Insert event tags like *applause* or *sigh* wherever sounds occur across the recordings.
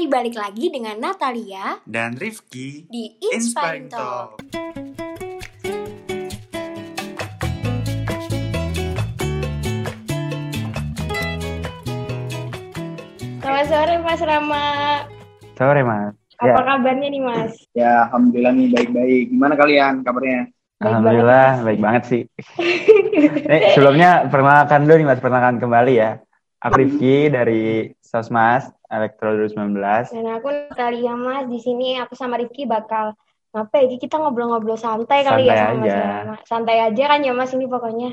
Hai, balik lagi dengan Natalia dan Rifki di Inspiring Talk. Selamat sore Mas Rama. Sore mas. Apa Ya, kabarnya nih Mas? Ya, alhamdulillah nih baik-baik. Gimana kalian kabarnya? Baik alhamdulillah baik banget sih. *laughs* Eh, sebelumnya perkenalkan dulu nih mas, perkenalkan kembali ya. Aku Rifki dari Sosmas Elektro 2019. Dan aku Natalia Mas. Di sini aku sama Rifki bakal ngapain? Kita ngobrol-ngobrol santai kali ya Santai sama Mas aja. Santai aja kan ya Mas ini pokoknya.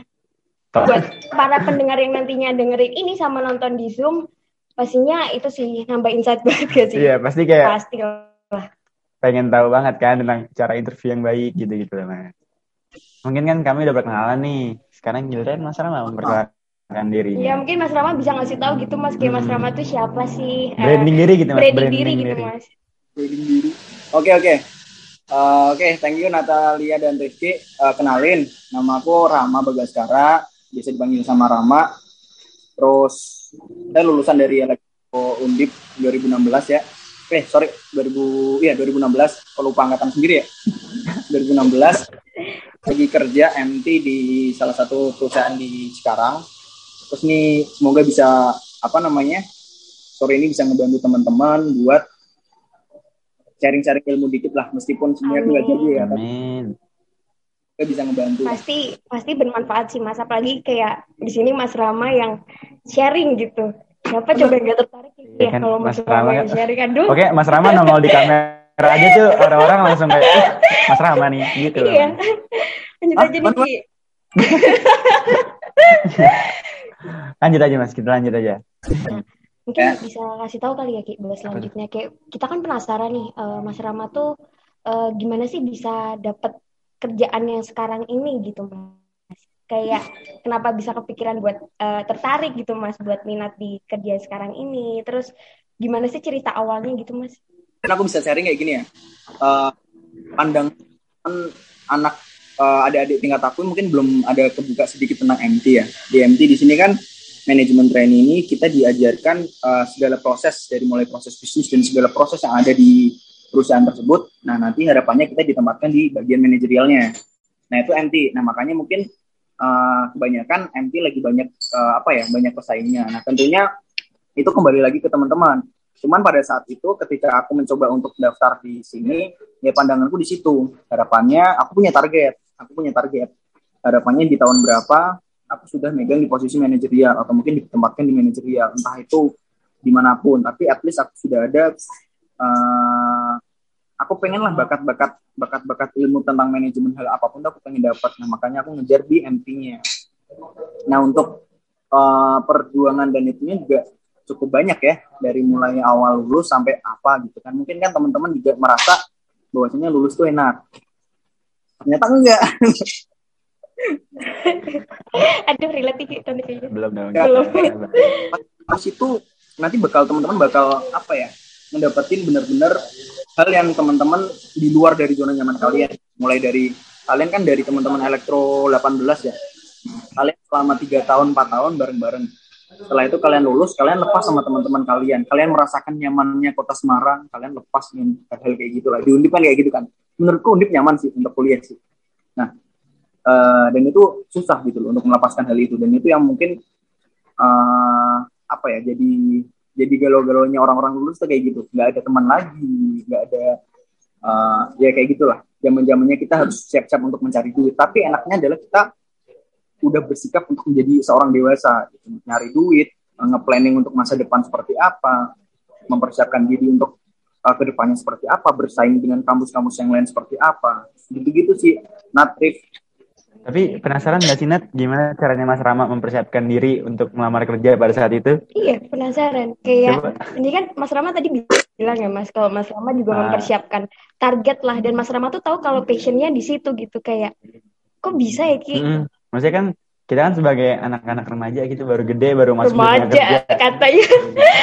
Toh, Buat para pendengar yang nantinya dengerin ini sama nonton di Zoom, pastinya itu sih nambah insight banget gak sih? Iya pasti kayak Pasti lah. pengen tahu banget kan tentang cara interview yang baik gitu-gitu lah mas. Mungkin kan kami udah berkenalan nih. Sekarang giliran mas Rama memperkenalkan Ya dirinya. mungkin Mas Rama bisa ngasih tahu gitu Mas, kayak Mas Rama tuh siapa sih? Eh, Branding diri gitu mas. branding diri gitu Mas. Trading diri. Oke, oke. Eh, Oke, thank you Natalia dan Rizky. Eh, kenalin, nama aku Rama Bagaskara, biasa dipanggil sama Rama. Terus saya lulusan dari Elektro Undip 2016 ya. Eh, sorry, 2000 iya 2016. Kalau lupa angkatan sendiri ya. *laughs* 2016 lagi kerja MT di salah satu perusahaan di Cikarang. Terus nih semoga bisa apa namanya? Sore ini bisa ngebantu teman-teman buat sharing-sharing ilmu dikit lah meskipun sebenarnya itu nggak Amin. jadi ya tapi Amin. kita bisa ngebantu pasti pasti bermanfaat sih mas apalagi kayak di sini mas Rama yang sharing gitu siapa coba yang gak tertarik Iya ya kan, kalau mas Mas Rama yang kan- sharing aduh Oke, Mas Rama nongol di kamera aja tuh orang-orang langsung kayak "Ih, Mas Rama nih gitu iya lanjut Ah, aja nih. *laughs* Lanjut aja Mas, kita lanjut aja. mungkin Ya. bisa kasih tahu kali ya Ki buat selanjutnya. Kayak kita kan penasaran nih eh, mas Rama tuh eh, gimana sih bisa dapat kerjaan yang sekarang ini gitu mas? Kayak kenapa bisa kepikiran buat eh, tertarik gitu mas buat minat di kerja sekarang ini? Terus gimana sih cerita awalnya gitu mas? Mungkin aku bisa sharing kayak gini ya. Eh, pandang anak eh, adik-adik tingkat aku mungkin belum ada kebuka sedikit tentang MT ya. Di MT di sini kan manajemen training ini kita diajarkan eh, segala proses dari mulai proses bisnis dan segala proses yang ada di perusahaan tersebut. Nah nanti harapannya kita ditempatkan di bagian manajerialnya. Nah itu MT nah makanya mungkin eh, kebanyakan MT lagi banyak eh, apa ya banyak pesaingnya. Nah tentunya itu kembali lagi ke teman-teman. Cuman pada saat itu ketika aku mencoba untuk daftar di sini, ya pandanganku di situ. Harapannya aku punya target, aku punya target. Harapannya di tahun berapa aku sudah megang di posisi manajerial atau mungkin ditempatkan di manajerial, entah itu di mana pun. Tapi at least aku sudah ada, eh, aku pengen lah bakat-bakat bakat-bakat ilmu tentang manajemen hal apa pun aku pengen dapat. Nah makanya aku ngejar di MP-nya. Nah untuk eh, perjuangan dan itunya juga cukup banyak ya dari mulai awal lulus sampai apa gitu kan mungkin kan teman-teman juga merasa bahwasanya lulus tuh enak ternyata enggak. *laughs* Aduh, relate nih Tony kayaknya. Belum dong. Belum. pas itu nanti bakal teman-teman bakal apa ya ngedapetin benar-benar hal yang teman-teman di luar dari zona nyaman kalian. Mulai dari kalian kan dari teman-teman elektro 18 ya? Kalian selama tiga tahun 4 tahun bareng-bareng. Setelah itu kalian lulus kalian lepas sama teman-teman kalian. Kalian merasakan nyamannya kota Semarang kalian lepas dengan hal kayak gitu lah. Di Undip kan kayak gitu kan menurutku Undip nyaman sih untuk kuliah sih. Nah eh, dan itu susah gitu loh untuk melepaskan hal itu. Dan itu yang mungkin eh, apa ya jadi jadi galau-galaunya orang-orang lulus tuh kayak gitu. Nggak ada teman lagi nggak ada eh, ya kayak gitulah. Zaman zamannya kita harus siap-siap untuk mencari duit. Tapi enaknya adalah kita udah bersikap untuk menjadi seorang dewasa gitu. nyari duit nge-planning untuk masa depan seperti apa mempersiapkan diri untuk uh, ke depannya seperti apa bersaing dengan kampus-kampus yang lain seperti apa gitu-gitu sih Natrif Tapi penasaran nggak sih Nat, gimana caranya Mas Rama mempersiapkan diri untuk melamar kerja pada saat itu? Iya, penasaran. Kayak Coba. ini kan Mas Rama tadi bilang ya Mas, kalau Mas Rama juga Ah. mempersiapkan target lah dan Mas Rama tuh tahu kalau passionnya di situ gitu kayak kok bisa ya Ki? Mm-mm. Maksudnya kan kita kan sebagai anak-anak remaja gitu baru gede baru masuk dunia Remaja kerja katanya.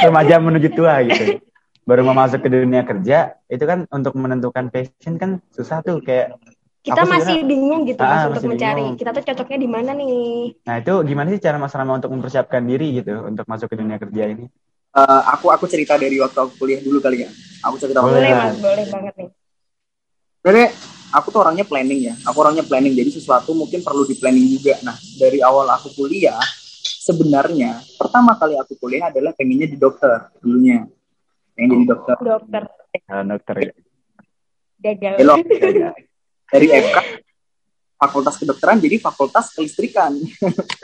remaja menuju tua gitu *laughs* baru mau masuk ke dunia kerja itu kan untuk menentukan passion kan susah tuh kayak Kita masih bingung gitu Ah, Mas untuk mencari. bingung. Kita tuh cocoknya di mana nih? nah itu gimana sih cara Mas Rama untuk mempersiapkan diri gitu untuk masuk ke dunia kerja ini Eh, aku aku cerita dari waktu aku kuliah dulu kali ya. Aku cerita waktu Boleh Boleh. mas, boleh banget nih. Sebenarnya aku tuh orangnya planning ya. Aku orangnya planning. Jadi sesuatu mungkin perlu di planning juga. Nah, dari awal aku kuliah, sebenarnya pertama kali aku kuliah adalah pengennya di dokter dulunya. Pengen jadi dokter. Dokter Kalau dokter ya. gagal. Belok. *laughs* Dari FK Fakultas Kedokteran jadi Fakultas Kelistrikan.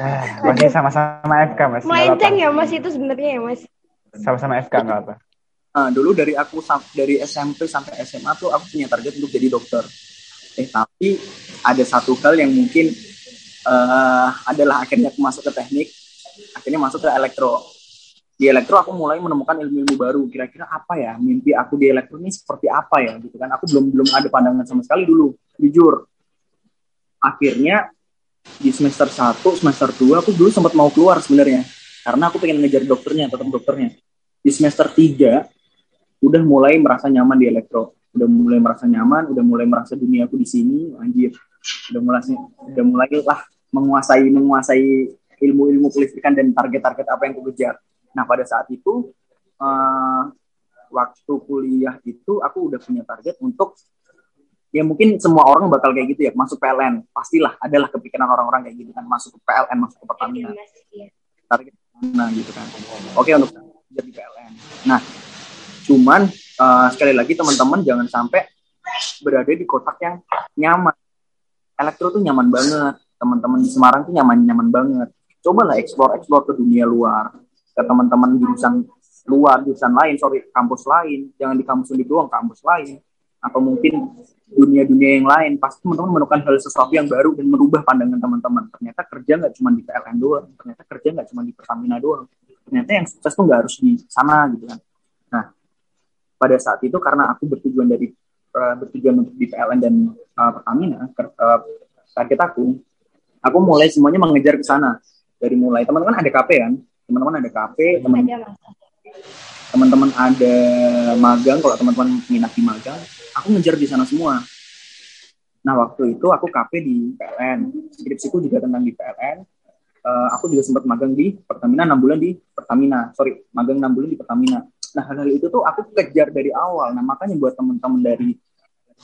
Ah, masih sama-sama FK mas. Melenceng ya mas itu sebenarnya ya mas. Sama-sama FK nggak apa. Nah, dulu dari aku dari SMP sampai SMA tuh aku punya target untuk jadi dokter. Eh tapi ada satu hal yang mungkin eh, adalah akhirnya aku masuk ke teknik, akhirnya masuk ke elektro. Di elektro aku mulai menemukan ilmu-ilmu baru. Kira-kira apa ya mimpi aku di elektro ini seperti apa ya gitu kan? Aku belum belum ada pandangan sama sekali dulu, jujur. Akhirnya di semester 1, semester 2 aku dulu sempat mau keluar sebenarnya. Karena aku pengen ngejar dokternya, tetap dokternya. Di semester 3 udah mulai merasa nyaman di elektro udah mulai merasa nyaman udah mulai merasa dunia aku di sini anjir udah mulai udah mulai lah menguasai menguasai ilmu-ilmu kelistrikan dan target-target apa yang aku kejar nah pada saat itu eh, waktu kuliah itu aku udah punya target untuk ya mungkin semua orang bakal kayak gitu ya masuk PLN pastilah adalah kepikiran orang-orang kayak gitu kan masuk ke PLN masuk ke Pertamina. Mas, iya. target nah gitu kan. Oke untuk jadi PLN nah cuman eh, sekali lagi teman-teman jangan sampai berada di kotak yang nyaman. Elektro tuh nyaman banget teman-teman di Semarang tuh nyaman nyaman banget. Cobalah explore explore ke dunia luar ke teman-teman jurusan luar jurusan lain sorry kampus lain. Jangan di kampus sendiri doang kampus lain. Atau mungkin dunia-dunia yang lain. Pasti teman-teman menemukan hal sesuatu yang baru dan merubah pandangan teman-teman. Ternyata kerja nggak cuma di PLN doang. Ternyata kerja nggak cuma di Pertamina doang. Ternyata yang sukses tuh nggak harus di sana gitu kan. Nah pada saat itu karena aku bertujuan dari eh, bertujuan untuk di PLN dan eh, Pertamina eh, target aku aku mulai semuanya mengejar ke sana. Dari mulai teman-teman ada KP kan teman-teman ada teman mas. teman-teman ada magang kalau teman-teman minat di magang aku ngejar di sana semua. Nah waktu itu aku KP di PLN skripsiku juga tentang di PLN Eh, aku juga sempat magang di Pertamina 6 bulan di Pertamina. Sorry magang 6 bulan di Pertamina. Nah hal-hal itu tuh aku kejar dari awal. Nah makanya buat teman-teman dari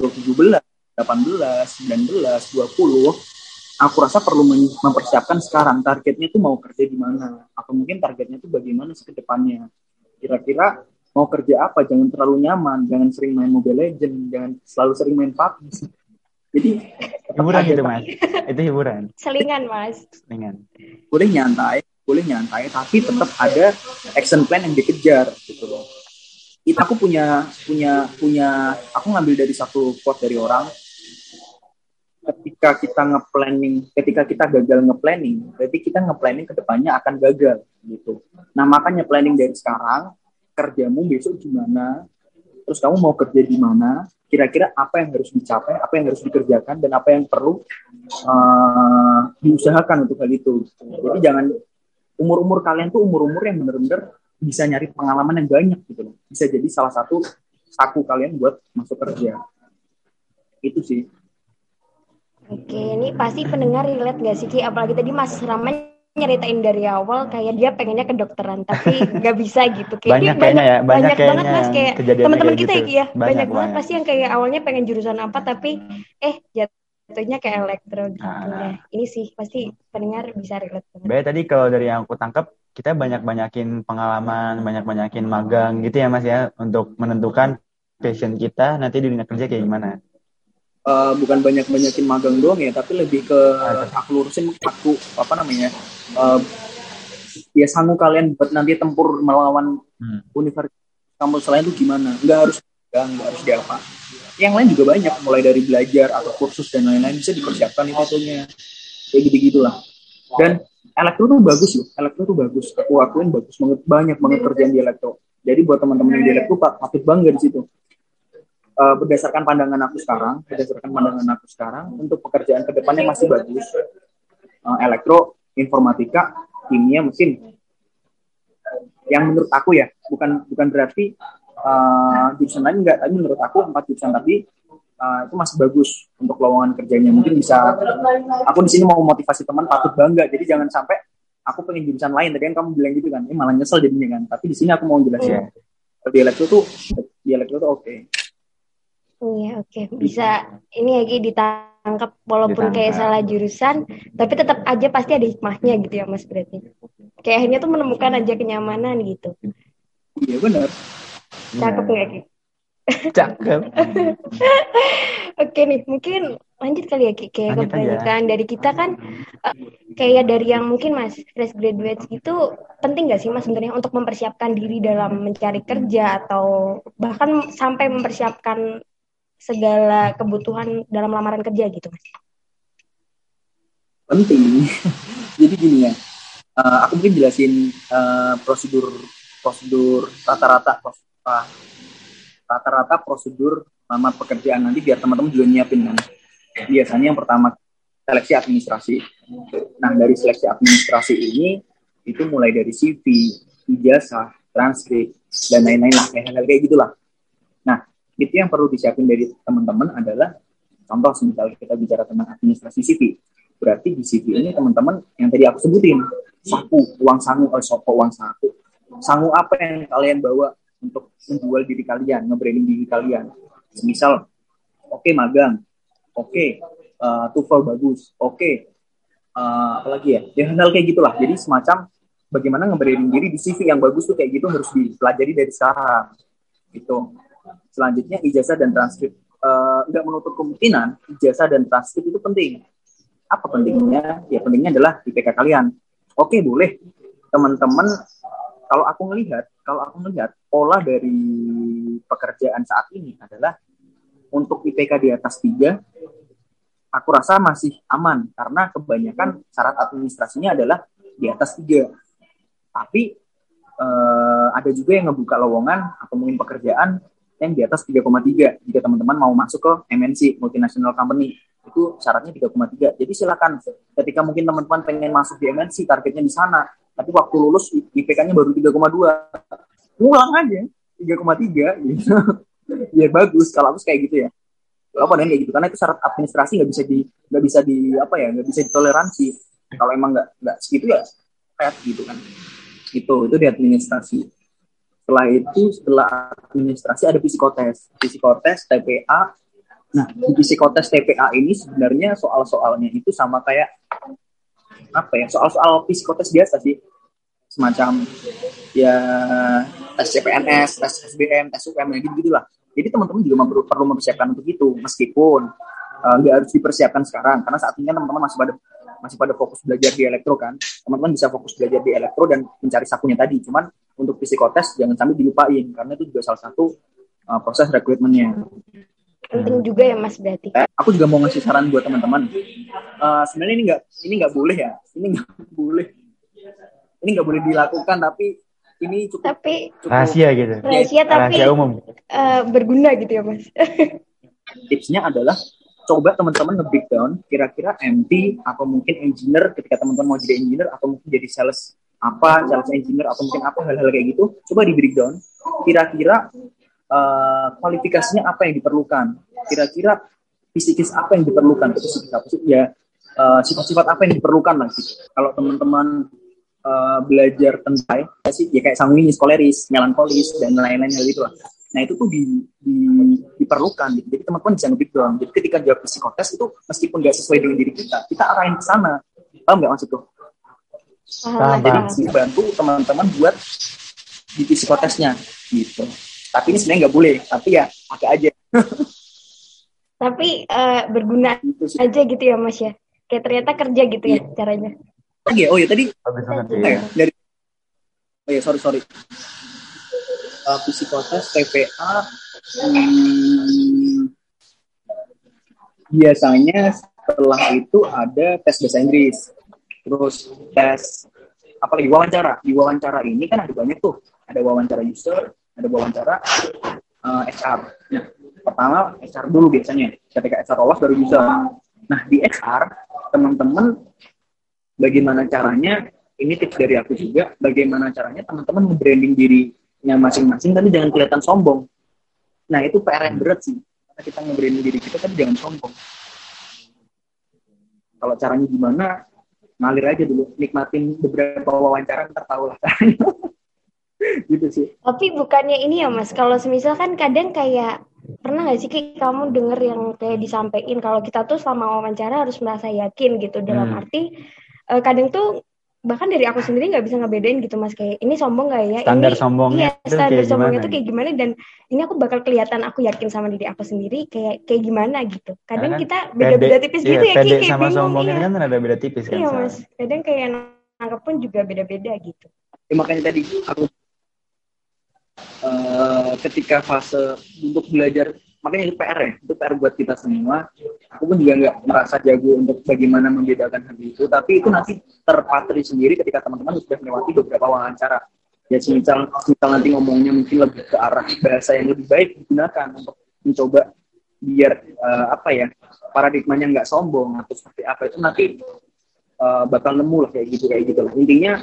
17 18 19 20 aku rasa perlu mempersiapkan sekarang targetnya tuh mau kerja di mana atau mungkin targetnya tuh bagaimana sih ke depannya kira-kira mau kerja apa jangan terlalu nyaman jangan sering main Mobile Legend jangan selalu sering main PUBG jadi Hiburan gitu mas. Itu hiburan. Selingan mas. Dengan. boleh nyantai boleh nyantai tapi tetap ada action plan yang dikejar gitu loh itu aku punya punya punya aku ngambil dari satu quote dari orang ketika kita nge-planning ketika kita gagal nge-planning berarti kita nge-planning ke depannya akan gagal gitu. Nah makanya planning dari sekarang kerjamu besok gimana terus kamu mau kerja di mana kira-kira apa yang harus dicapai apa yang harus dikerjakan dan apa yang perlu eh, diusahakan untuk hal itu. Jadi jangan umur-umur kalian tuh umur-umur yang bener-bener bisa nyari pengalaman yang banyak gitu loh. Bisa jadi salah satu saku kalian buat masuk kerja. Itu sih Oke, ini pasti pendengar relate gak sih Ki? Apalagi tadi Mas Rama nyeritain dari awal kayak dia pengennya kedokteran tapi *laughs* nggak bisa gitu. Kayak Banyak kayaknya ya, banyak banget kayaknya Mas kayak teman-teman kayak kita gitu. ya ya. Banyak, Banyak, banget banyak. pasti yang kayak awalnya pengen jurusan apa tapi eh jatuhnya kayak elektro gitu. Ah. Nah, ini sih pasti pendengar bisa relate banget. Baik tadi kalau dari yang aku tangkap kita banyak-banyakin pengalaman, banyak-banyakin magang gitu ya Mas ya untuk menentukan passion kita nanti di dunia kerja kayak gimana. Eh, bukan banyak-banyakin magang doang ya tapi lebih ke aku lurusin aku apa namanya eh, ya sanggup kalian buat nanti tempur melawan Hmm. universitas kampus lain tuh gimana? Nggak harus nggak nggak harus di apa yang lain juga banyak mulai dari belajar atau kursus dan lain-lain bisa dipersiapkan itu itunya kayak gitu gitulah dan elektro tuh bagus loh elektro tuh bagus. Aku akuin bagus banget banyak banget kerjaan di elektro jadi buat teman-teman yang di elektro pat- patut bangga di situ Eh, berdasarkan pandangan aku sekarang berdasarkan pandangan aku sekarang untuk pekerjaan ke depannya masih bagus. Eh, elektro informatika kimia mesin. Yang menurut aku ya bukan bukan berarti uh, jurusan lain enggak tapi menurut aku empat jurusan tadi uh, itu masih bagus untuk lowongan kerjanya. Mungkin bisa aku di sini mau motivasi teman patut bangga. Jadi jangan sampai aku pengen jurusan lain. Tadi kan kamu bilang gitu kan eh, malah nyesel jadinya kan. Tapi di sini aku mau jelasin. Kalau di elektro tuh di elektro tuh oke Iya, oke. Bisa ini lagi ditangkap walaupun kayak Ditangkap. salah jurusan, tapi tetap aja pasti ada hikmahnya gitu ya, Mas berarti. Kayak akhirnya tuh menemukan aja kenyamanan gitu. iya benar Cakep nggak, Ki? Cakep. *laughs* Oke nih, mungkin lanjut kali ya, Ki. Kayak Lanjut aja. kebanyakan dari kita kan, eh, kayak dari yang mungkin Mas, fresh graduate gitu, penting nggak sih Mas sebenarnya untuk mempersiapkan diri dalam mencari kerja atau bahkan sampai mempersiapkan segala kebutuhan dalam lamaran kerja gitu, Mas? penting. *laughs* Jadi gini ya eh, aku mungkin jelasin eh, prosedur prosedur rata-rata ah, rata-rata prosedur lamar pekerjaan nanti biar teman-teman juga nyiapin kan. Biasanya yang pertama seleksi administrasi. Nah dari seleksi administrasi ini itu mulai dari CV ijazah transkrip dan lain-lain lah. Kayak hal kayak gitulah itu yang perlu disiapin dari teman-teman adalah contoh misalnya kita bicara tentang administrasi CV berarti di CV ini teman-teman yang tadi aku sebutin saku uang sangu oh, sopo uang saku. Sangu apa yang kalian bawa untuk menjual diri kalian nge-branding diri kalian? Misal oke magang. Oke eh, TOEFL bagus. Oke eh, apalagi ya? Ya hal kayak gitulah. Jadi semacam bagaimana nge-branding diri di CV yang bagus tuh kayak gitu harus dipelajari dari sekarang. Gitu selanjutnya ijazah dan transkrip Eh, nggak menutup kemungkinan ijazah dan transkrip itu penting apa pentingnya? Ya pentingnya adalah IPK kalian. Oke boleh teman-teman. Kalau aku melihat, kalau aku melihat pola dari pekerjaan saat ini adalah untuk IPK di atas tiga, aku rasa masih aman karena kebanyakan syarat administrasinya adalah di atas tiga. Tapi eh, ada juga yang ngebuka lowongan atau mungkin pekerjaan yang di atas 3,3 jika teman-teman mau masuk ke MNC multinational company itu syaratnya 3,3 jadi silakan ketika mungkin teman-teman pengen masuk di MNC targetnya di sana tapi waktu lulus IPK-nya baru 3,2 pulang aja 3,3 gitu. Biar *laughs* bagus kalau aku kayak gitu ya. Apa dan kayak gitu karena itu syarat administrasi nggak bisa di nggak bisa di apa ya nggak bisa ditoleransi. Kalau emang nggak nggak segitu ya kayak gitu kan. Itu itu di administrasi setelah itu setelah administrasi ada psikotes. Psikotes TPA nah di psikotes TPA ini sebenarnya soal-soalnya itu sama kayak apa ya soal-soal psikotes biasa sih. Semacam ya tes CPNS tes SBM tes UM gitu gitulah jadi teman-teman juga perlu perlu mempersiapkan untuk itu meskipun eh, nggak harus dipersiapkan sekarang. Karena saat ini kan teman-teman masih pada masih pada fokus belajar di elektro kan. Teman-teman bisa fokus belajar di elektro dan mencari sakunya tadi. Cuman untuk psikotes jangan sampai dilupain karena itu juga salah satu uh, proses rekrutmennya. Penting juga ya Mas berarti. Eh, aku juga mau ngasih saran buat teman-teman. Uh, sebenarnya ini nggak ini nggak boleh ya, ini nggak *laughs* boleh, ini nggak boleh dilakukan tapi ini cukup, Tapi cukup Rahasia gitu. rahasia tapi Rahasia umum. eh, berguna gitu ya Mas. tipsnya adalah coba teman-teman nge-breakdown kira-kira MT atau mungkin engineer ketika teman-teman mau jadi engineer atau mungkin jadi sales apa sales engineer atau mungkin apa hal-hal kayak gitu coba di breakdown kira-kira eh, kualifikasinya apa yang diperlukan kira-kira psikis apa yang diperlukan itu psikis apa ya eh, sifat-sifat apa yang diperlukan lah gitu. kalau teman-teman eh, belajar tentang ya sih ya kayak sanguinis, koleris, melankolis dan lain-lain hal itu lah. Nah itu tuh di, di- diperlukan. gitu. Jadi teman-teman bisa nge-breakdown. Jadi ketika jawab psikotes itu meskipun nggak sesuai dengan diri kita, kita arahin ke sana. Paham nggak maksud tuh? Paham, Jadi paham. dibantu teman-teman buat di psikotesnya gitu. Tapi ini sebenarnya nggak boleh. Tapi ya pakai aja. *laughs* Tapi eh, berguna Gitu sih. aja gitu ya Mas ya. Kayak ternyata kerja gitu ya caranya. Lagi ya, oh ya tadi Oh ya. ya, dari oh ya sorry sorry uh, psikotes TPA hmm, biasanya setelah itu ada tes bahasa Inggris terus tes apalagi wawancara. Di wawancara ini kan ada banyak tuh. Ada wawancara user ada wawancara uh, HR nah pertama HR dulu biasanya. Ketika HR lolos baru user. Nah di HR teman-teman bagaimana caranya ini tips dari aku juga bagaimana caranya teman-teman nge-branding dirinya masing-masing tapi jangan kelihatan sombong. Nah itu PR yang berat sih. Karena kita nge-branding diri kita tapi jangan sombong. Kalau caranya gimana ngalir aja dulu nikmatin beberapa wawancara ntar tahu lah. *laughs* Gitu sih. Tapi bukannya ini ya Mas, kalau semisal kan kadang kayak pernah nggak sih Ki, kamu denger yang kayak disampaikan kalau kita tuh selama wawancara harus merasa yakin gitu. Dalam Hmm. arti eh, kadang tuh bahkan dari aku sendiri nggak bisa ngebedain gitu Mas kayak ini sombong nggak ya? Standar ini, sombongnya iya, itu standar kayak sombongnya gimana? tuh kayak gimana dan ini aku bakal kelihatan aku yakin sama diri aku sendiri kayak kayak gimana gitu. Kadang Karena kita beda-beda tipis iya, gitu ya Ki, pede kayak sama bingung sombongnya iya. kan ada beda tipis kan. Iya? Mas, kadang kayak nangkep pun juga beda-beda gitu. ya, makanya tadi aku eh, ketika fase untuk belajar makanya itu PR ya itu PR buat kita semua. Aku pun juga nggak merasa jago untuk bagaimana membedakan hal itu. Tapi itu nanti terpatri sendiri ketika teman-teman sudah melewati beberapa wawancara. Ya semisal, semisal nanti ngomongnya mungkin lebih ke arah bahasa yang lebih baik digunakan untuk mencoba biar eh, apa ya paradigmanya nggak sombong atau seperti apa. Itu nanti eh, bakal nemu lah kayak gitu kayak gitu lah. Intinya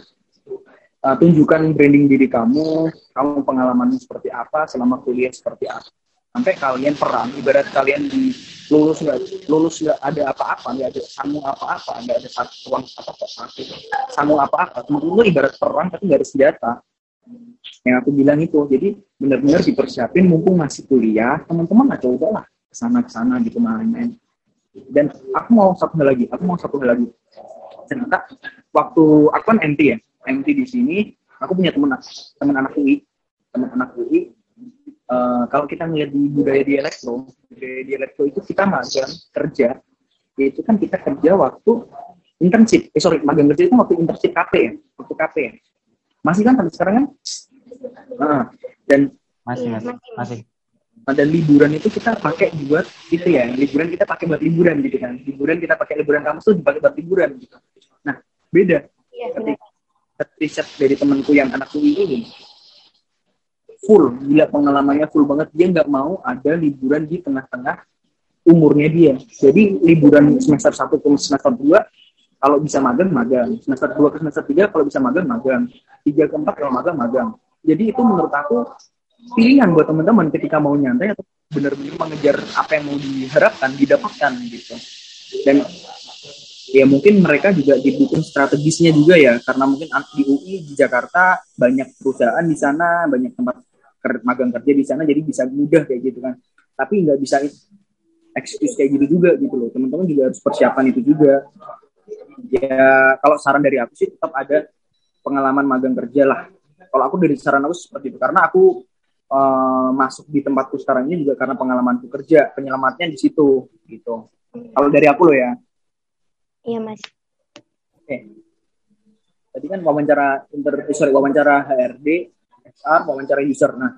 uh, tunjukkan branding diri kamu, kamu pengalamanmu seperti apa, selama kuliah seperti apa. Sampai kalian perang, ibarat kalian di lulus nggak lulus nggak ada apa-apa, nggak ada sambung apa-apa, nggak ada satuan apa apa satu sambung apa-apa. Temen-temen lu ibarat perang tapi nggak ada senjata. Yang aku bilang itu, jadi benar-benar dipersiapin mumpung masih kuliah, teman-teman nggak coba lah ke sana ke sana gitu main-main. Dan aku mau satu hal lagi, aku mau satu hal lagi. Ternyata waktu aku kan MT ya, MT di sini aku punya teman teman anak UI teman anak UI eh, kalau kita ngeliat di budaya di elektro budaya di elektro itu kita magang kerja yaitu kan kita kerja waktu internship. Eh sorry magang kerja itu waktu internship KP ya waktu KP ya. Masih kan sampai sekarang kan? Nah, dan Masih, masih, masih, dan liburan itu kita pakai buat itu ya liburan kita pakai buat liburan gitu kan. Liburan kita pakai liburan kampus tuh dipakai buat liburan gitu. Nah beda. Iya, riset dari temanku yang anak UI ini full gila pengalamannya full banget. Dia nggak mau ada liburan di tengah-tengah umurnya dia. Jadi liburan semester 1 ke semester 2 kalau bisa magang magang. Semester 2 ke semester 3 kalau bisa magang magang. 3 ke 4 kalau magang magang. Jadi itu menurut aku pilihan buat teman-teman ketika mau nyantai atau benar-benar mengejar apa yang mau diharapkan didapatkan gitu. Dan ya mungkin mereka juga didukung strategisnya juga ya karena mungkin di UI di Jakarta banyak perusahaan di sana banyak tempat magang kerja di sana jadi bisa mudah kayak gitu kan. Tapi nggak bisa excuse kayak gitu juga gitu loh. Teman-teman juga harus persiapan itu juga. Ya kalau saran dari aku sih tetap ada pengalaman magang kerja lah. Kalau aku dari saran aku seperti itu. Karena aku eh, masuk di tempatku sekarang ini juga karena pengalamanku kerja. Penyelamatnya di situ gitu. Kalau dari aku loh ya. Iya Mas. tadi kan wawancara inter eh, sorry wawancara HRD HR wawancara user. Nah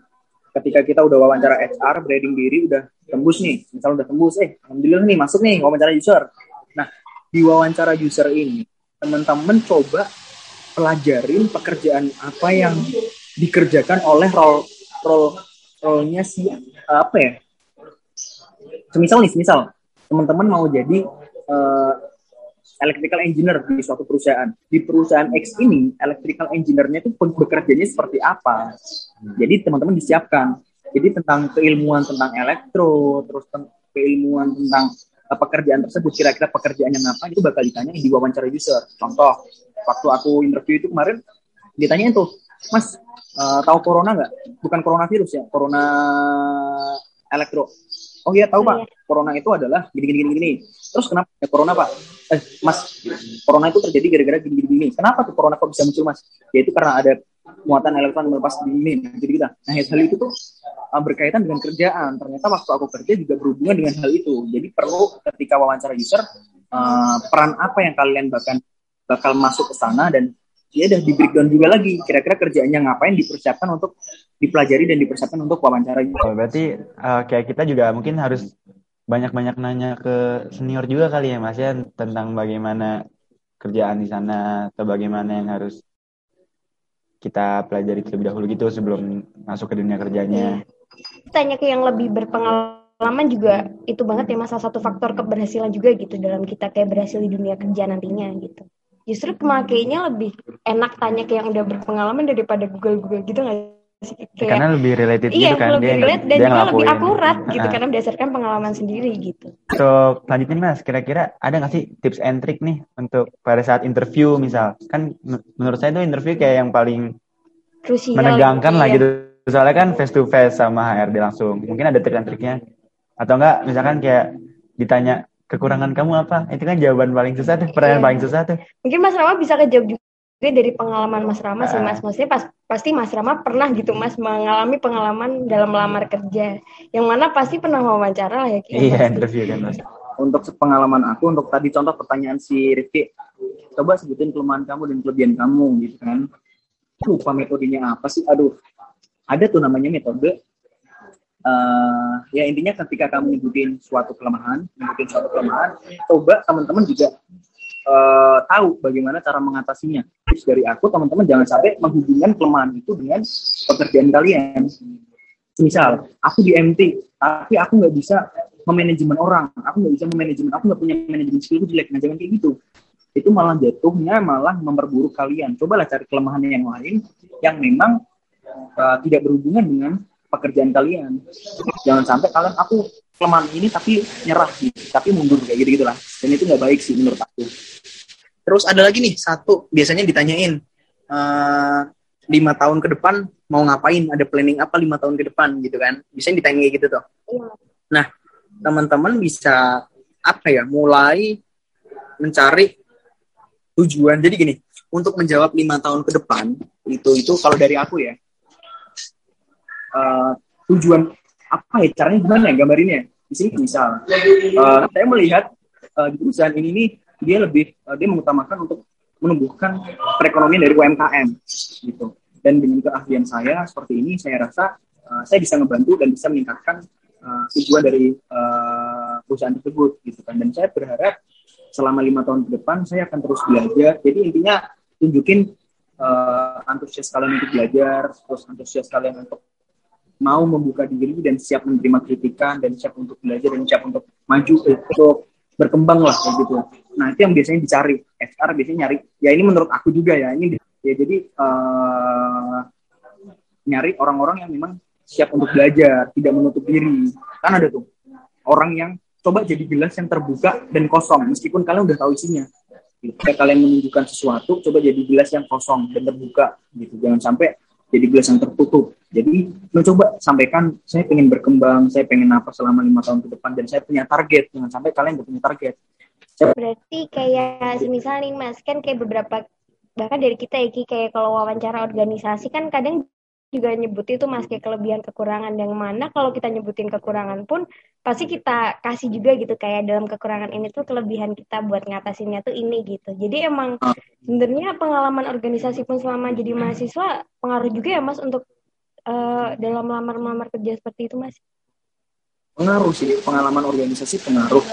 ketika kita udah wawancara HR branding diri udah tembus nih. Misal udah tembus eh alhamdulillah nih masuk nih wawancara user. Nah di wawancara user ini teman-teman coba pelajarin pekerjaan apa yang dikerjakan oleh role role role-nya si apa ya? Semisal nih semisal teman-teman mau jadi eh, electrical engineer di suatu perusahaan. Di perusahaan X ini, electrical engineer-nya itu bekerjanya seperti apa. Jadi teman-teman disiapkan. Jadi tentang keilmuan tentang elektro, terus ten- keilmuan tentang eh, pekerjaan tersebut, kira-kira pekerjaannya ngapain, itu bakal ditanya di wawancara user. Contoh, waktu aku interview itu kemarin, ditanyain tuh, Mas, eh, tahu corona nggak? Bukan coronavirus ya, corona elektro. Oh iya tahu Oh, pak, corona itu adalah gini gini gini gini. Terus kenapa ya corona pak? Eh mas, corona itu terjadi gara-gara gini gini gini. Kenapa tuh corona kok bisa muncul mas? Ya itu karena ada muatan elektron melepas di ini. Jadi kita. Nah hal itu tuh uh, berkaitan dengan kerjaan. Ternyata waktu aku kerja juga berhubungan dengan hal itu. Jadi perlu ketika wawancara user uh, peran apa yang kalian bahkan bakal masuk ke sana dan ya udah di breakdown juga lagi kira-kira kerjaannya ngapain dipersiapkan untuk dipelajari dan dipersiapkan untuk wawancara Oh, berarti eh, kayak kita juga mungkin harus banyak-banyak nanya ke senior juga kali ya Mas ya tentang bagaimana kerjaan di sana atau bagaimana yang harus kita pelajari terlebih dahulu gitu sebelum masuk ke dunia kerjanya. Tanya ke yang lebih berpengalaman juga itu banget ya mas salah satu faktor keberhasilan juga gitu dalam kita kayak berhasil di dunia kerja nantinya gitu. Justru pemakainya lebih enak tanya ke yang udah berpengalaman daripada Google Google gitu nggak Kayak, Karena lebih related iya, gitu kan lebih dia relate dan dia juga lebih akurat gitu karena berdasarkan pengalaman sendiri gitu. So, lanjutin Mas, kira-kira ada nggak sih tips and trick nih untuk pada saat interview misal? Kan men- menurut saya itu interview kayak yang paling Krusial. menegangkan lah iya. gitu. Soalnya kan face to face sama HRD langsung. Mungkin ada trik and triknya. Atau enggak misalkan kayak ditanya kekurangan kamu apa? Itu kan jawaban paling susah tuh, pertanyaan Iya. paling susah tuh. Mungkin Mas Rama bisa kejawab juga dari pengalaman Mas Rama sih Ah. Mas. Maksudnya pas, pasti Mas Rama pernah gitu Mas mengalami pengalaman dalam melamar kerja. Yang mana pasti pernah wawancara lah ya. Iya, pasti. interview kan Mas. Untuk pengalaman aku, untuk tadi contoh pertanyaan si Rifki, coba sebutin kelemahan kamu dan kelebihan kamu gitu kan. Lupa metodenya apa sih? Aduh, ada tuh namanya metode. Eh, ya intinya ketika kamu nyebutin suatu kelemahan, nyebutin suatu kelemahan, coba teman-teman juga eh, tahu bagaimana cara mengatasinya. Terus dari aku, teman-teman jangan sampai menghubungkan kelemahan itu dengan pekerjaan kalian. Misal, aku di MT, tapi aku nggak bisa memanajemen orang, aku nggak bisa memanajemen, aku nggak punya manajemen skill jelek, nah jangan kayak gitu. Itu malah jatuhnya malah memperburuk kalian. Cobalah cari kelemahan yang lain yang memang uh, tidak berhubungan dengan pekerjaan kalian. Jangan sampai kalian aku kelemahan ini tapi nyerah gitu, tapi mundur kayak gitu gitulah. Dan itu nggak baik sih menurut aku. Terus ada lagi nih satu biasanya ditanyain eh, lima tahun ke depan mau ngapain? Ada planning apa lima tahun ke depan gitu kan? Biasanya ditanya kayak gitu tuh. Iya. Nah teman-teman bisa apa ya? Mulai mencari tujuan. Jadi gini, untuk menjawab lima tahun ke depan itu itu kalau dari aku ya eh, tujuan apa ya caranya gimana ya gambarinnya? Di sini misal eh, saya melihat eh, di perusahaan ini nih dia lebih eh, dia mengutamakan untuk menumbuhkan perekonomian dari UMKM gitu. Dan dengan keahlian saya seperti ini saya rasa eh, saya bisa ngebantu dan bisa meningkatkan eh, tujuan dari eh, perusahaan tersebut gitu kan. Dan saya berharap selama lima tahun ke depan saya akan terus belajar. Jadi intinya tunjukin eh, antusias kalian untuk belajar terus antusias kalian untuk mau membuka diri dan siap menerima kritikan dan siap untuk belajar dan siap untuk maju untuk berkembang lah kayak gitu. Nah itu yang biasanya dicari. HR biasanya nyari. Ya ini menurut aku juga ya. Ini ya jadi eh, nyari orang-orang yang memang siap untuk belajar, tidak menutup diri. Kan ada tuh orang yang coba jadi gelas yang terbuka dan kosong meskipun kalian udah tahu isinya. Ketika kalian menunjukkan sesuatu, coba jadi gelas yang kosong dan terbuka gitu. Jangan sampai jadi gelas yang tertutup. Jadi lo coba sampaikan, saya pengen berkembang, saya pengen apa selama lima tahun ke depan dan saya punya target. Jangan sampai kalian gak punya target. Berarti kayak semisal nih Mas, kan kayak beberapa bahkan dari kita ya Ki, kayak kalau wawancara organisasi kan kadang juga nyebut itu Mas kayak kelebihan kekurangan yang mana kalau kita nyebutin kekurangan pun pasti kita kasih juga gitu kayak dalam kekurangan ini tuh kelebihan kita buat ngatasinnya tuh ini gitu. Jadi emang sebenarnya pengalaman organisasi pun selama jadi mahasiswa pengaruh juga ya Mas untuk eh, dalam melamar-melamar kerja seperti itu Mas. Pengaruh sih, pengalaman organisasi pengaruh.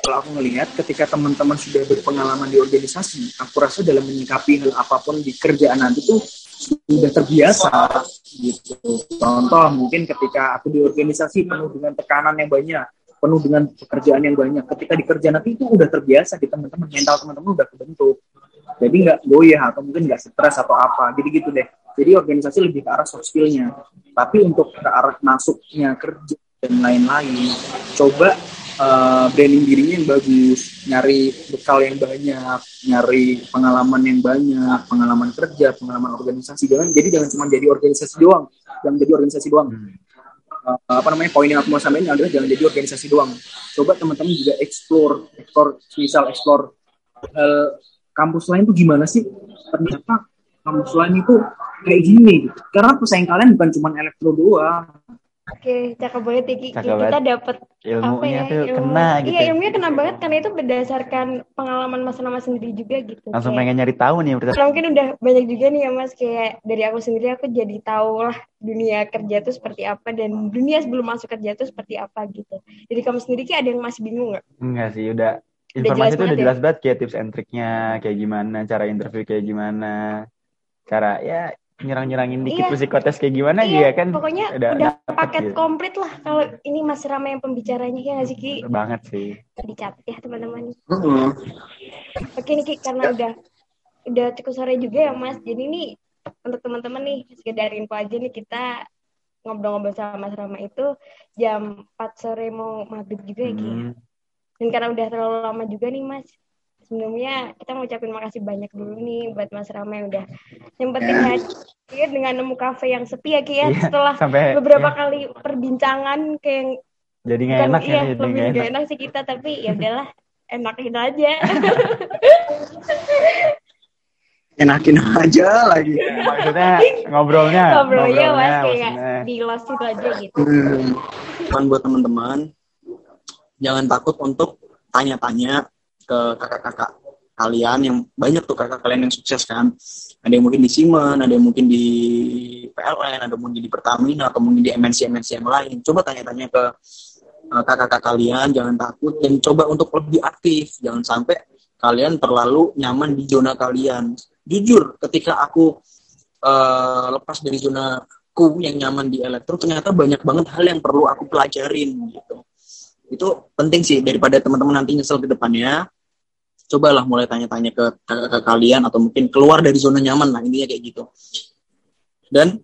Kalau aku ngelihat ketika teman-teman sudah berpengalaman di organisasi, aku rasa dalam menyikapi hal apa pun di kerjaan nanti tuh sudah terbiasa gitu. Contoh mungkin ketika aku di organisasi penuh dengan tekanan yang banyak, penuh dengan pekerjaan yang banyak. Ketika di kerja nanti itu udah terbiasa di teman-teman, mental teman-teman udah kebentuk. Jadi nggak goyah atau mungkin nggak stres atau apa. Jadi gitu deh. Jadi organisasi lebih ke arah soft skill-nya. Tapi untuk ke arah masuknya kerja dan lain-lain, coba uh, branding dirinya yang bagus, nyari bekal yang banyak, nyari pengalaman yang banyak, pengalaman kerja, pengalaman organisasi. Jangan jadi jangan cuma jadi organisasi doang, jangan jadi organisasi doang. Hmm. Uh, apa namanya poin yang aku mau sampaikan adalah jangan jadi organisasi doang. Coba teman-teman juga explore, explore, misal explore uh, kampus lain tuh gimana sih? Ternyata kampus lain itu kayak gini. Gitu. Karena pesaing kalian bukan cuma elektro doang. Oke, cakep banget ya. Cakep Kita banget. dapat Ilmunya tuh ilmu- kena gitu. Iya, ilmunya kena banget karena itu berdasarkan pengalaman Mas Nama sendiri juga gitu. Langsung Kayak- pengen nyari tahu nih berarti. Karena mungkin udah banyak juga nih ya Mas kayak dari aku sendiri aku jadi tahu lah dunia kerja itu seperti apa dan dunia sebelum masuk kerja itu seperti apa gitu. Jadi kamu sendiri Ki ada yang masih bingung nggak? Enggak sih, Udah informasi jelas itu udah banget ya? jelas banget kayak tips and triknya kayak gimana, cara interview kayak gimana, cara ya nyerang-nyerangin dikit Iya. psikotes kayak gimana iya, juga kan pokoknya udah udah, paket gitu. komplit lah kalau ini Mas Rama yang pembicaranya ya nggak sih Ki? banget sih. Dicatat ya teman-teman. Mm-hmm. Oke nih Ki, karena udah udah cukup sore juga ya Mas. Jadi ini untuk teman-teman nih sekedar info aja nih kita ngobrol-ngobrol sama Mas Rama itu jam 4 sore mau maghrib juga ya Ki? Hmm. Dan karena udah terlalu lama juga nih Mas, sebelumnya kita mau ucapin makasih banyak dulu nih buat Mas Rama yang udah nyempetin hadir dengan nemu kafe yang sepi ya Ki ya. Iya, Setelah sampai beberapa ya, kali perbincangan kayak yang jadi nggak enak iya, ya, jadi lebih nggak enak. enak sih kita tapi ya udahlah enakin aja. *laughs* Enakin aja lagi. Maksudnya ngobrolnya, Ngobrolnya Mas kayak di los itu aja gitu. Hmm. Cuman buat teman-teman, jangan takut untuk tanya-tanya ke kakak-kakak kalian yang banyak tuh kakak kalian yang sukses kan. Ada yang mungkin di Siemens, ada yang mungkin di PLN, ada mungkin di Pertamina, atau mungkin di MNC-MNC yang lain. Coba tanya-tanya ke uh, kakak-kakak kalian, jangan takut dan coba untuk lebih aktif. Jangan sampai kalian terlalu nyaman di zona kalian. Jujur, ketika aku uh, lepas dari zona ku yang nyaman di elektro ternyata banyak banget hal yang perlu aku pelajarin gitu itu penting sih daripada teman-teman nanti nyesel ke depannya cobalah mulai tanya-tanya ke kakak kalian atau mungkin keluar dari zona nyaman lah intinya kayak gitu. Dan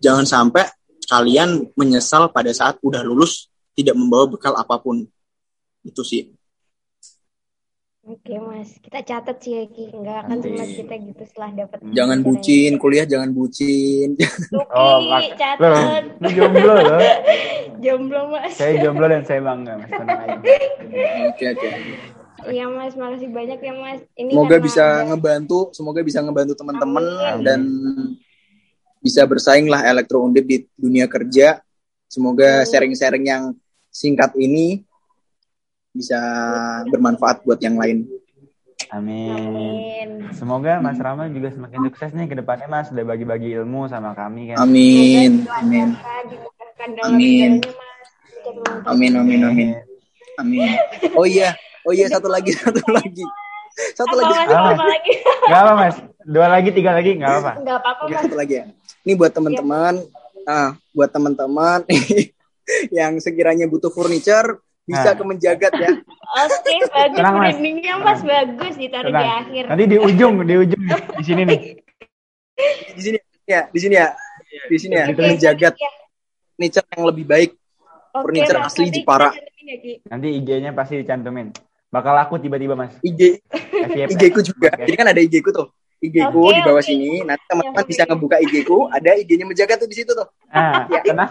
jangan sampai kalian menyesal pada saat udah lulus tidak membawa bekal apa pun. Itu sih Oke Mas, kita catat sih ya Ki, nggak akan cuma kita gitu setelah dapat. jangan bucin kuliah jangan bucin *laughs* Tuh Oh, catat. Jomblo loh. *laughs* Jomblo Mas. Saya jomblo dan saya bangga, Mas. Oke oke Iya Mas, makasih banyak ya Mas. Ini semoga karena bisa ngebantu semoga bisa ngebantu teman-teman dan bisa bersaing lah elektro undip di dunia kerja semoga sharing-sharing yang singkat ini bisa bermanfaat buat yang lain Amin. Amin. Semoga Mas Rama juga semakin sukses nih ke depannya Mas. Udah bagi-bagi ilmu sama kami kan. amin amin Amin. amin amin amin amin oh iya oh iya satu lagi *laughs* satu lagi satu lagi? Apa? Apa lagi? Gak apa Mas. Dua lagi, tiga lagi, gak apa. Enggak apa-apa Oke, Mas. satu lagi ya ini buat teman-teman ah buat teman-teman *laughs* yang sekiranya butuh furniture bisa Nah. ke menjagat ya Oke, *laughs* bagus Tenang, Mas. brandingnya Mas bagus ditaruh di Tenang. akhir. Nanti di ujung, di ujung di sini nih. di sini ya di sini ya di sini ya ke menjagat Ya. furniture yang lebih baik Oke, Furniture Mas, asli Jepara. ya. Nanti IG-nya pasti dicantumin. Bakal laku tiba-tiba Mas. IG. IG ku juga Oke. jadi kan ada IG ku tuh IG ku Oke, di bawah oke. sini nanti teman-teman Oke. bisa ngebuka IG ku ada IG-nya menjaga tuh di situ tuh Ah, tenang.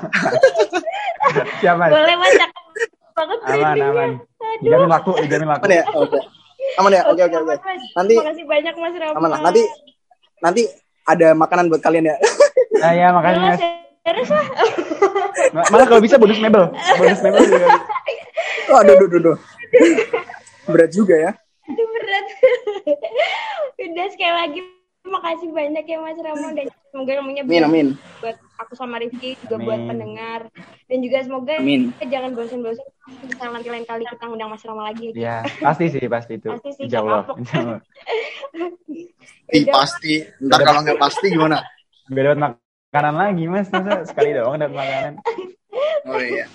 *laughs* Siap Mas. Boleh Mas, cakep banget Aman, brandingnya. aman. Aduh. Dijamin laku, dijamin laku. aman ya oke aman ya oke oke oke. Nanti- Terima kasih banyak Mas Rama. aman lah nanti nanti ada makanan buat kalian ya Nah, ya makanya serius lah. Ma- Malah kalau bisa bonus mebel. Bonus mebel juga. oh aduh aduh aduh, aduh. berat juga ya Aduh berat. *laughs* Udah sekali lagi makasih banyak ya Mas Rama dan semoga ilmunya amin amin buat aku sama Rifki juga Amin. buat pendengar dan juga semoga Amin. jangan bosan-bosan bisa nanti lain kali kita undang Mas Rama lagi. Ya, pasti sih, pasti itu. Pasti sih, Insya gak Allah. Insya Allah. Pasti ntar kalau nggak pasti gimana Biar dapat makanan lagi, Mas. Masa sekali doang dapat makanan. oh iya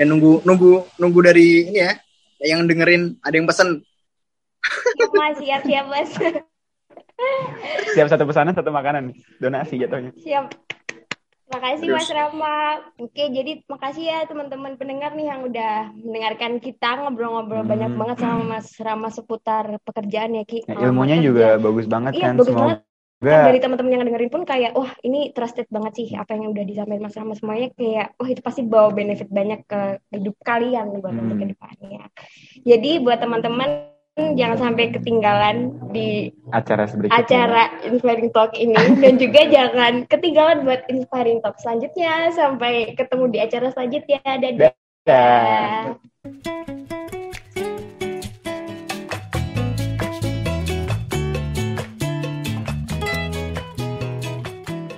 ya nunggu nunggu nunggu dari ini ya yang dengerin ada yang pesen Siap Mas, siap siap Mas. Siap satu pesanan, satu makanan. Donasi jatuhnya. Siap. Makasih Terus. Mas Rama. Oke, jadi makasih ya teman-teman pendengar nih yang udah mendengarkan kita ngobrol-ngobrol Hmm. banyak banget sama Mas Rama seputar pekerjaan ya Ki. Ya, ilmunya juga bagus banget Iya, kan. bagus banget. Semoga Kan dari teman-teman yang dengerin pun kayak, wah ini trusted banget sih apa yang udah disampaikan Mas Rama semuanya kayak, wah itu pasti bawa benefit banyak ke hidup kalian buat Hmm. untuk ke depannya. Jadi buat teman-teman jangan sampai ketinggalan di acara berikutnya. acara Inspiring Talk ini dan juga jangan ketinggalan buat Inspiring Talk selanjutnya sampai ketemu di acara selanjutnya dadah Dadah.